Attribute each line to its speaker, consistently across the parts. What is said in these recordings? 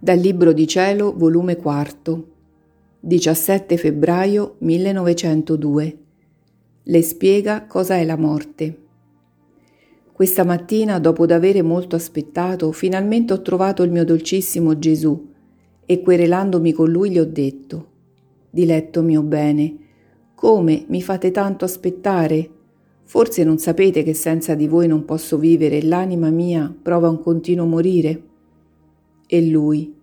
Speaker 1: Dal Libro di Cielo, volume 4, 17 febbraio 1902. Le spiega cosa è la morte. Questa mattina, dopo d'avere molto aspettato, finalmente ho trovato il mio dolcissimo Gesù e querelandomi con lui gli ho detto, Diletto mio bene, come mi fate tanto aspettare? Forse non sapete che senza di voi non posso vivere e l'anima mia prova un continuo morire? E lui,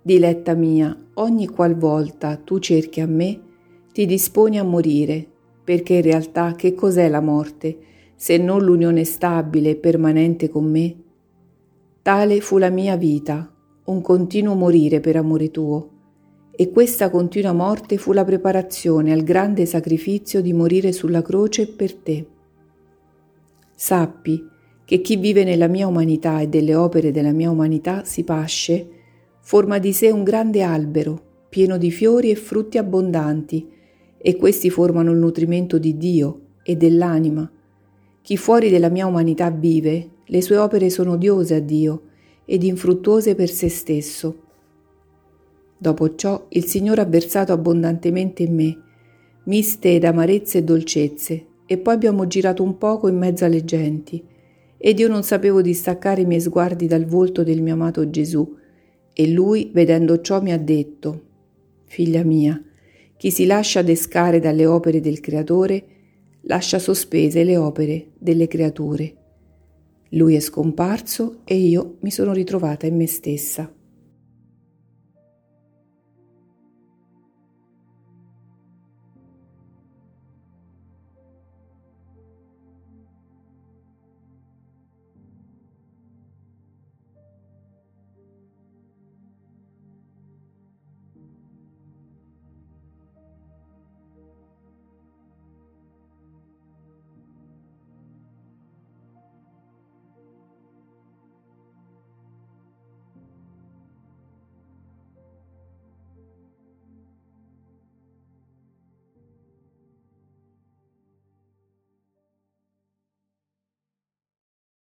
Speaker 1: diletta mia, ogni qualvolta tu cerchi a me, ti disponi a morire, perché in realtà che cos'è la morte, se non l'unione stabile e permanente con me? Tale fu la mia vita, un continuo morire per amore tuo, e questa continua morte fu la preparazione al grande sacrificio di morire sulla croce per te. Sappi che chi vive nella mia umanità e delle opere della mia umanità si pasce, forma di sé un grande albero, pieno di fiori e frutti abbondanti, e questi formano il nutrimento di Dio e dell'anima. Chi fuori della mia umanità vive, le sue opere sono odiose a Dio ed infruttuose per se stesso. Dopo ciò il Signore ha versato abbondantemente in me, miste ed amarezze e dolcezze, e poi abbiamo girato un poco in mezzo alle genti, ed io non sapevo distaccare i miei sguardi dal volto del mio amato Gesù, e lui, vedendo ciò, mi ha detto, Figlia mia, chi si lascia descare dalle opere del Creatore, lascia sospese le opere delle creature. Lui è scomparso e io mi sono ritrovata in me stessa.